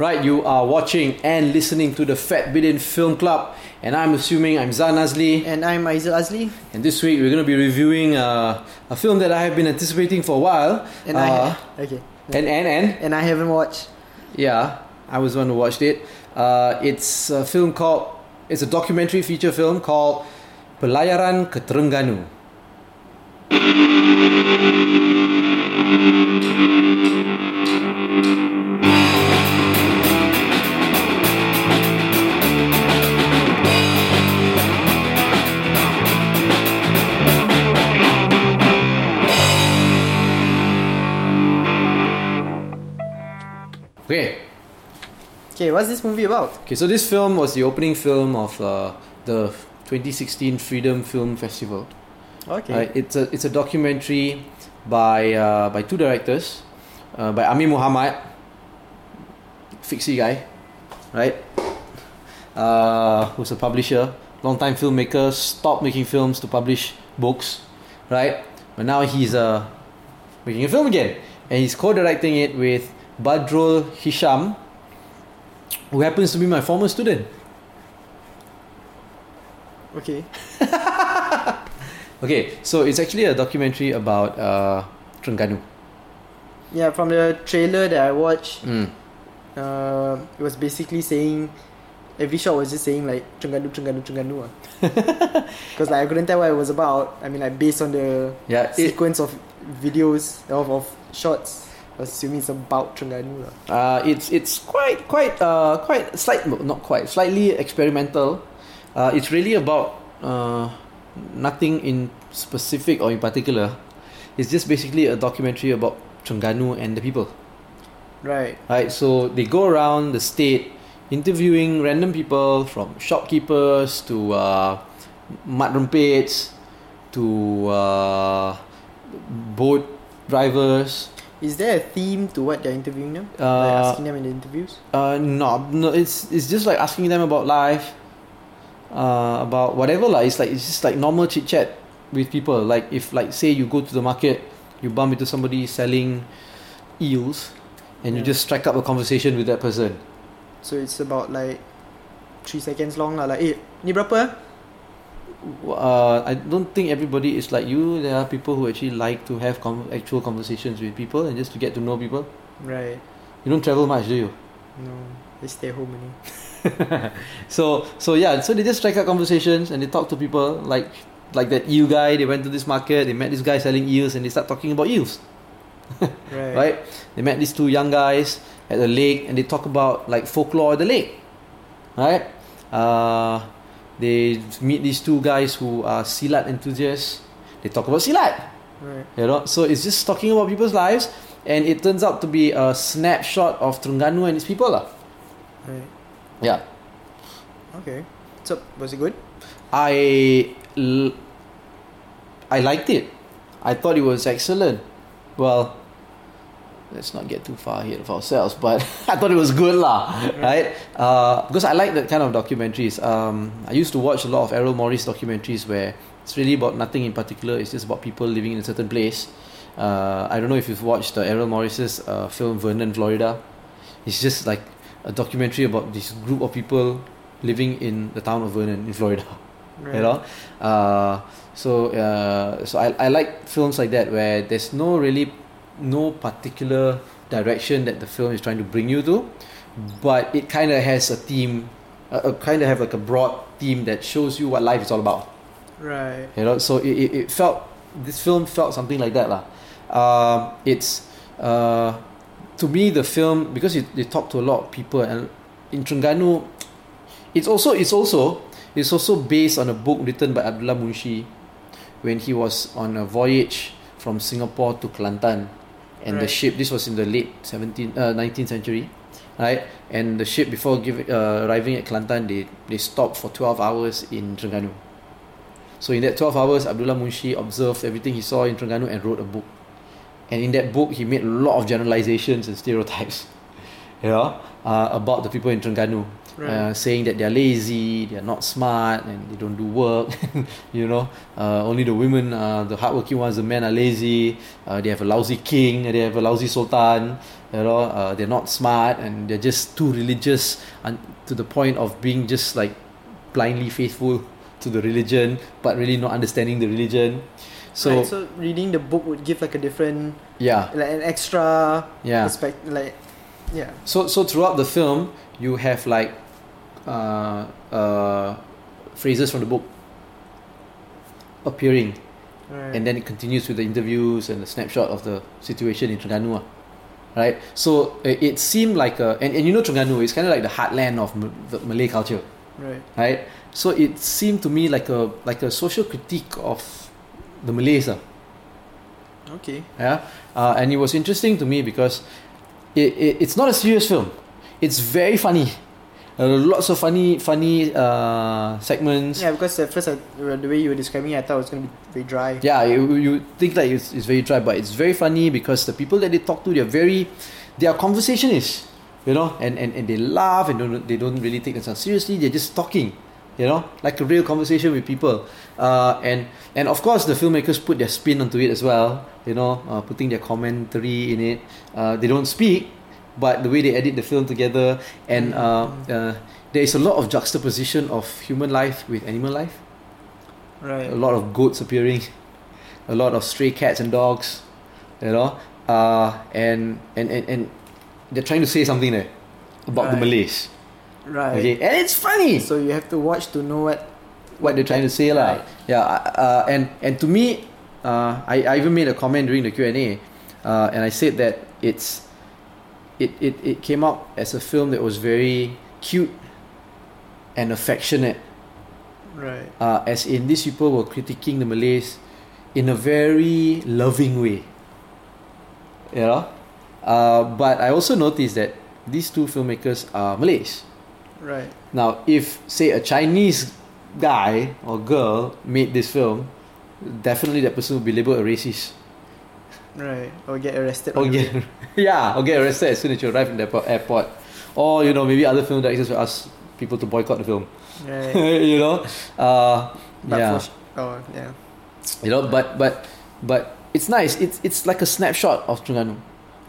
Right, you are watching and listening to the Fat Bidin Film Club, and I'm assuming I'm Zan Azlee. And I'm Aizal Azli. And this week we're going to be reviewing uh, a film that I have been anticipating for a while. And uh, I okay. and and and And I haven't watched. yeah, I was one who watched it. Uh, it's a film called. It's a documentary feature film called Pelayaran ke Terengganu. What's this movie about? Okay, so this film was the opening film of uh, the 2016 Freedom Film Festival. Okay. Right, it's a it's a documentary by uh, by two directors, uh, by Amir Muhammad, Fixi guy, right? Uh, who's a publisher, long-time filmmaker, stopped making films to publish books, right? But now he's uh, making a film again, and he's co-directing it with Badrul Hisham, who happens to be my former student. Okay. Okay, so it's actually a documentary about uh, Terengganu. Yeah, from the trailer that I watched, Mm. uh, it was basically saying every shot was just saying like Terengganu, Terengganu. ah. Because like I couldn't tell what it was about. I mean, like based on the Yeah, it, sequence of videos of, of shots, assuming it's about Terengganu. uh, it's it's quite quite uh, quite slight not quite slightly experimental. Uh, it's really about uh, nothing in specific or in particular. It's just basically a documentary about Terengganu and the people. Right. Right, so they go around the state interviewing random people from shopkeepers to uh, mat rempits to uh, boat drivers. Is there a theme to what they're interviewing them? like Uh, asking them in the interviews? Uh, no, no, it's it's just like asking them about life, uh, about whatever lah. It's like it's just like normal chit chat with people. Like if like say you go to the market, you bump into somebody selling eels, and you just strike up a conversation with that person. So it's about like three seconds long lah. Like, eh, ni berapa? Ah?" uh, I don't think everybody is like you. There are people who actually like to have com- actual conversations with people and just to get to know people. Right. You don't travel much, do you? No, they stay home only. so so yeah, so they just strike up conversations and they talk to people like like that eel guy. They went to this market, they met this guy selling eels, and they start talking about eels. Right. Right? They met these two young guys at the lake, and they talk about like folklore of the lake. Right? Uh, they meet these two guys who are silat enthusiasts. They talk about silat. Right. You know, so it's just talking about people's lives, and it turns out to be a snapshot of Terengganu and its people. lah. Right. Yeah, Okay. So was it good? I l- I liked it. I thought it was excellent. Well, let's not get too far ahead of ourselves, but I thought it was good lah, right? Uh, because I like that kind of documentaries. Um, I used to watch a lot of Errol Morris documentaries where it's really about nothing in particular. It's just about people living in a certain place. Uh, I don't know if you've watched uh, Errol Morris's uh, film Vernon, Florida. It's just like a documentary about this group of people living in the town of Vernon in Florida Right. you know uh, so uh, so I, I like films like that where there's no really no particular direction that the film is trying to bring you to but it kind of has a theme uh, uh, kind of have like a broad theme that shows you what life is all about Right. you know so it, it, it felt this film felt something like that lah. Um, it's uh, to me the film because it, they talk to a lot of people and in Terengganu it's also it's also it's also based on a book written by Abdullah Munshi when he was on a voyage from Singapore to Kelantan and the ship this was in the late 17th uh, 19th century right? And the ship before uh, arriving at Kelantan they they stopped for 12 hours in Terengganu so in that 12 hours Abdullah Munshi observed everything he saw in Terengganu and wrote a book. And in that book he made a lot of generalizations and stereotypes. You know uh, about the people in Terengganu uh, saying that they're lazy, they're not smart, and they don't do work. you know, uh, only the women, uh, the hardworking ones, the men are lazy. Uh, they have a lousy king, they have a lousy sultan. You know, uh, they're not smart, and they're just too religious, and to the point of being just like blindly faithful to the religion, but really not understanding the religion. So, right, so reading the book would give like a different, yeah, like an extra yeah. perspective. Like, yeah. So so throughout the film, you have like uh, uh, phrases from the book appearing, Right. and then it continues with the interviews and the snapshot of the situation in Terengganu, ah. right? So uh, it seemed like a and, and you know Terengganu is kind of like the heartland of M- the Malay culture, right. right? So it seemed to me like a like a social critique of the Malays, ah. Okay. yeah uh, and it was interesting to me because it, it it's not a serious film. It's very funny. Uh, lots of funny funny uh, segments. Yeah, because at first I, the way you were describing it, I thought it was gonna be very dry. yeah you, you think that it's, it's very dry but it's very funny because the people that they talk to they're very they are conversationists you know and, and, and they laugh and don't, they don't really take themselves seriously. They're just talking you know? Like a real conversation with people. Uh, and and of course the filmmakers put their spin onto it as well. You know? Uh, putting their commentary in it. Uh, they don't speak but the way they edit the film together. And uh, uh, there is a lot of juxtaposition of human life with animal life. Right. a lot of goats appearing, a lot of stray cats and dogs, you know, uh, and, and and and they're trying to say something there about the Right. Malays. Right. Okay, and it's funny So you have to watch to know what. what they're trying to say, lah. Right. Yeah, uh, and and to me, uh, I, I even made a comment during the Q and A, uh, and I said that it's it, it it came out as a film that was very cute and affectionate Right. uh, as in these people were critiquing the Malays in a very loving way. You know? Uh, but I also noticed that these two filmmakers are Malays. Right. Now, if, say, a Chinese guy or girl made this film, definitely that person would be labeled a racist. Right. Or get arrested. Or get, yeah, or get arrested as soon as you arrive in the airport- airport. Or, you know, maybe other film directors will ask people to boycott the film. Right. you know? Uh, But yeah. sh- oh yeah. you know but but but it's nice it's it's like a snapshot of Terengganu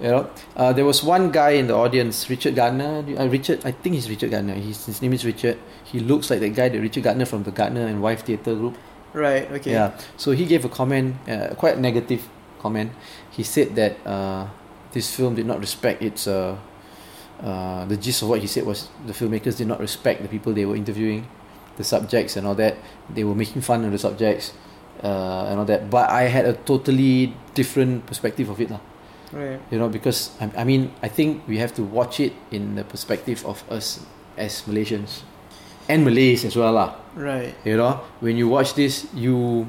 you know uh, there was one guy in the audience Richard Gardner. Uh, Richard I think he's Richard Gardner. He's, his name is Richard. He looks like that guy the Richard Gardner from the Gardner and Wife Theatre Group. Right. Okay. yeah. So he gave a comment uh, quite a negative comment. He said that uh, this film did not respect its uh, uh, the gist of what he said was the filmmakers did not respect the people they were interviewing the subjects and all that. They were making fun of the subjects uh, and all that. But I had a totally different perspective of it lah. Right. you know because I, I mean I think we have to watch it in the perspective of us as Malaysians and Malays as well lah. Right. You know, when you watch this, you,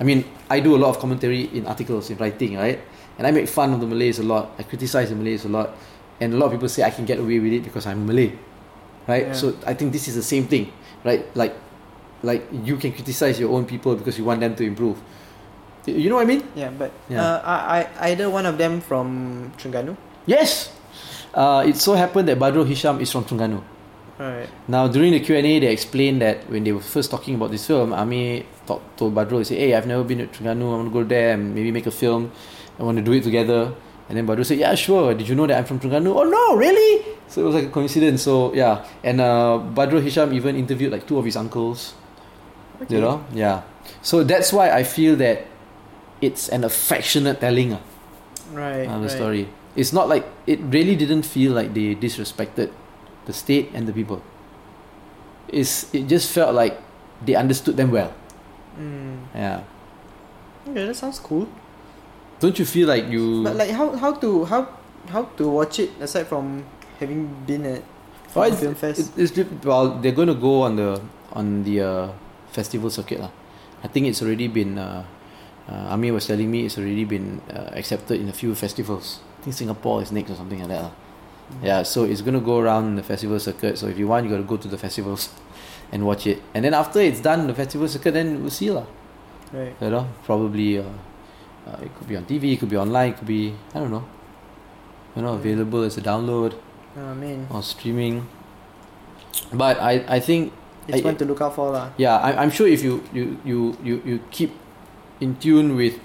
I mean, I do a lot of commentary in articles, in writing, right? And I make fun of the Malays a lot. I criticize the Malays a lot, and a lot of people say I can get away with it because I'm Malay, right? Yeah. So I think this is the same thing, right? Like, like you can criticize your own people because you want them to improve. You know what I mean? Yeah, but Yeah. Uh, I, I either one of them from Terengganu. Yes. Uh, it so happened that Badrul Hisham is from Terengganu. Right. Now during the Q and A, they explained that when they were first talking about this film, Amir talk, told Badrul, he said, "Hey, I've never been to Terengganu. I want to go there and maybe make a film. I want to do it together." And then Badrul said, "Yeah, sure. Did you know that I'm from Terengganu? Oh no, really?" So it was like a coincidence. So yeah, and uh, Badrul Hisham even interviewed like two of his uncles. Okay. You know, yeah. So that's why I feel that it's an affectionate telling ah, Right. of the right. story. It's not like it really didn't feel like they disrespected the state and the people. It's it just felt like they understood them well. Mm. Yeah. Okay, that sounds cool. Don't you feel like you? But like, how how to how how to watch it aside from having been at Oh, film, it's, film fest? it- it's diff- well, they're going to go on the on the uh, festival circuit lah. I think it's already been. Uh, uh, Amir was telling me it's already been uh, accepted in a few festivals. I think Singapore is next or something like that. lah. Yeah, so it's gonna go around in the festival circuit. So if you want, you gotta go to the festivals and watch it. And then after it's done, the festival circuit, then we'll see lah. right. You know, probably uh, uh, it could be on TV, it could be online, it could be I don't know. You know, available as a download Oh or streaming. but I I think It's I- one to look out for lah. yeah I, I'm sure if you you you you you keep in tune with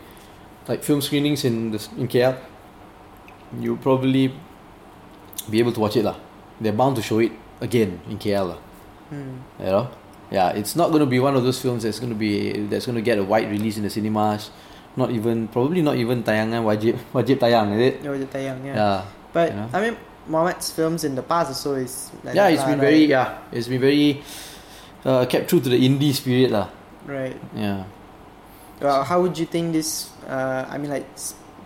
like film screenings in the in KL, you'll probably be able to watch it lah. They're bound to show it again in KL lah. Hmm. You know, yeah, it's not going to be one of those films that's going to be that's going to get a wide release in the cinemas. Not even probably not even tayangan wajib wajib tayang is it? Yeah, wajib tayang, yeah. Yeah, But you know. I mean, Muhammad's films in the past also is like yeah. It's lah, been right? very yeah. It's been very uh, kept true to the indie spirit lah. right. Yeah. Well, how would you think this? Uh, I mean, like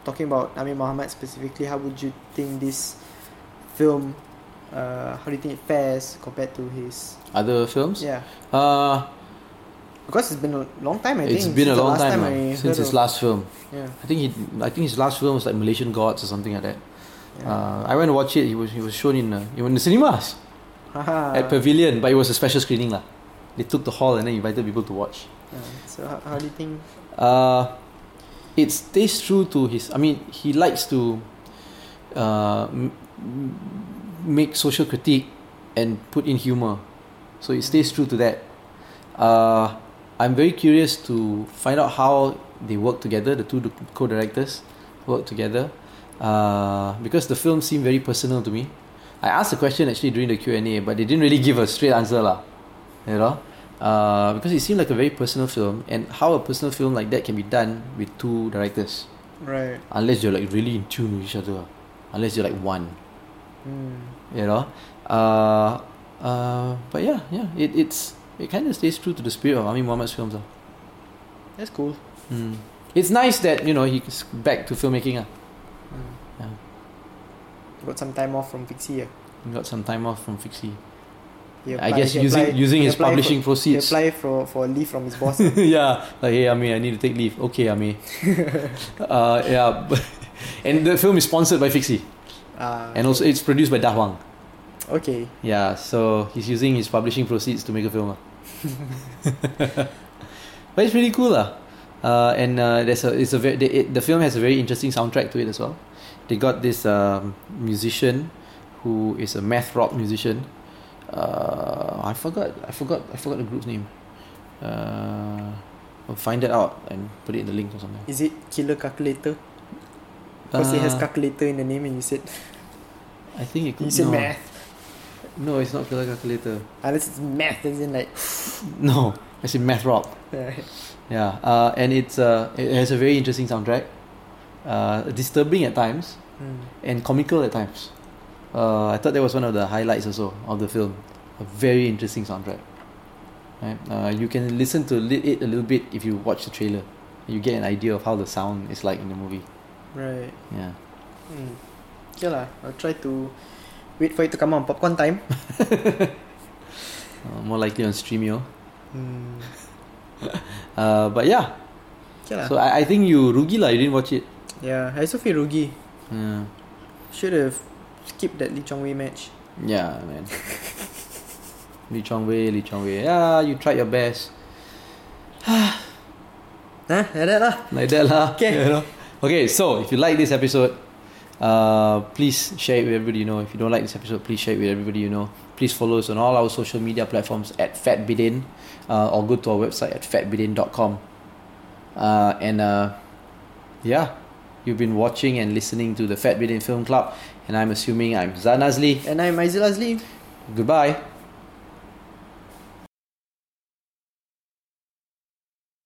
talking about I mean Muhammad specifically. How would you think this film? Uh, how do you think it fares compared to his? Other films. Yeah, Uh, because it's been a long time. I it's think it's been a long time, I lah, since his of- last film. Yeah, I think he, I think his last film was like Malaysian Gods or something like that. yeah. Uh, I went to watch it. He was he was shown in uh, in the cinemas at Pavilion, but it was a special screening lah. They took the hall and then invited people to watch. Yeah. So how, how do you think? Uh, it stays true to his. I mean, he likes to uh, m- make social critique and put in humor, so it stays true to that. Uh, I'm very curious to find out how they work together. The two co-directors work together uh, because the film seemed very personal to me. I asked a question actually during the Q and A, but they didn't really give a straight answer lah. You know, uh, because it seemed like a very personal film, and how a personal film like that can be done with two directors, Right. unless you're like really in tune with each other, unless you're like one. Mm. You know, uh, uh, but yeah, yeah, it, it's it kind of stays true to the spirit of Amir Muhammad's films. lah. That's cool. Mm. It's nice that you know he's back to filmmaking. ah. Mm. Yeah. Got some time off from Fixi. Yeah. Got some time off from Fixi. He I guess using using his publishing For, he proceeds. apply for for leave from his boss. yeah, like hey Amir, I need to take leave. Okay, Amir. uh, yeah, and the film is sponsored by Fixi, Ah, and also it's produced by Da Huang. okay. Yeah, so he's using his publishing proceeds to make a film. ah. but it's really cool, lah. Uh, and uh, there's a it's a very the, it, the film has a very interesting soundtrack to it as well. They got this um, musician who is a math rock musician. Uh, I forgot I forgot I forgot the group's name. Uh, I'll find that out and put it in the link or something. Is it Killer Calculator? Because it has Uh, calculator in the name, and you said I think it could you said no. math. No, it's not Killer Calculator. Unless it's math, as in like. No, it's in math rock. Yeah, uh, and it's uh, it has a very interesting soundtrack, uh, disturbing at times Hmm. and comical at times. Uh, I thought that was one of the highlights also of the film. A very interesting soundtrack. Right? Uh, you can listen to it a little bit if you watch the trailer. You get an idea of how the sound is like in the movie. Right. Yeah. Hmm. Okay lah. I'll try to wait for it to come on popcorn time. Uh, more likely on Stremio. Hmm. Uh, but yeah, Okay so I, I think you rugi lah. You didn't watch it. yeah, I also feel rugi. Yeah, Should have skipped that Lee Chong Wei match. yeah man. Lee Chong Wei, Lee Chong Wei. Yeah, you tried your best. Huh? Like that lah. like that lah. Okay. You know? Okay, so if you like this episode, uh, please share it with everybody you know. If you don't like this episode, please share it with everybody you know. Please follow us on all our social media platforms at FatBidin uh, or go to our website at fatbidin.com. Uh, and uh, yeah, you've been watching and listening to the Fat Bidin Film Club, and I'm assuming I'm Zan Azlee. And I'm Aizil Azli. Goodbye.